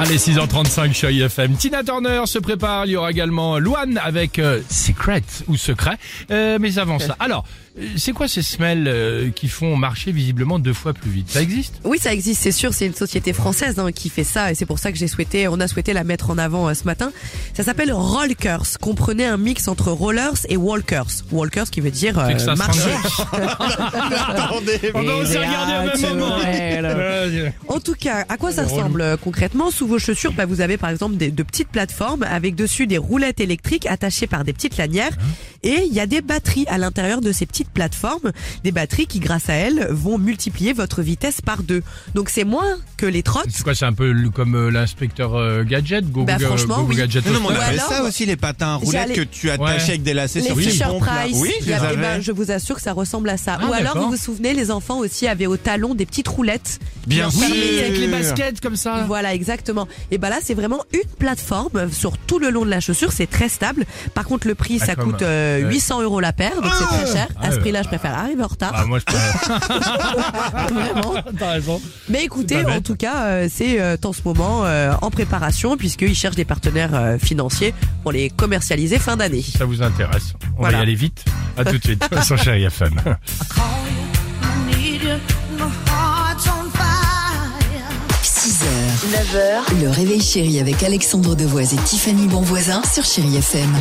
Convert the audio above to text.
Allez, 6h35, chez FM. Tina Turner se prépare. Il y aura également Luan avec euh, Secret ou Secret. Euh, mais avant ça, alors, euh, c'est quoi ces semelles euh, qui font marcher visiblement deux fois plus vite? Ça existe? Oui, ça existe, c'est sûr. C'est une société française hein, qui fait ça, et c'est pour ça que j'ai souhaité, on a souhaité la mettre en avant euh, ce matin. Ça s'appelle Rollkers. Comprenez un mix entre rollers et walkers. Walkers qui veut dire euh, ça marcher. On va aussi regarder au même moment. En tout cas, à quoi ça ressemble concrètement? Sous vos chaussures, bah, vous avez par exemple des, de petites plateformes avec dessus des roulettes électriques attachées par des petites lanières. Et il y a des batteries à l'intérieur de ces petites plateformes. Des batteries qui, grâce à elles, vont multiplier votre vitesse par deux. Donc c'est moins que les trottes. C'est quoi C'est un peu comme euh, l'inspecteur euh, Gadget? Google, Bah, franchement, Google oui. Gadget Non, non, mais on avait ça aussi, les patins roulettes que tu attachais Ouais. avec des lacets Les sur Fisher pompes. là. Price, Oui, je il y les eh ben, je vous assure que ça ressemble à ça. Ah, Ou alors, vous vous souvenez, les enfants aussi avaient au talon des petites roulettes. Bien sûr. avec les baskets comme ça. Voilà, exactement. Et ben là, c'est vraiment une plateforme sur tout le long de la chaussure. C'est très stable. Par contre, le prix, Ah, ça coûte euh, ouais. 800 euros la paire, donc c'est très cher. Ah, À ce prix-là, je préfère arriver en retard. Ah, moi je préfère. Vraiment. T'as raison. Mais écoutez, pas en tout cas, euh, c'est euh, en ce moment euh, en préparation puisqu'ils cherchent des partenaires euh, financiers pour les commercialiser fin d'année. Ça vous intéresse On va y aller vite. À tout de suite sur Chéri FM. call you, need you, my heart's on fire. 6h, 9h, le réveil chéri avec Alexandre Devoise et Tiffany Bonvoisin sur Chéri FM.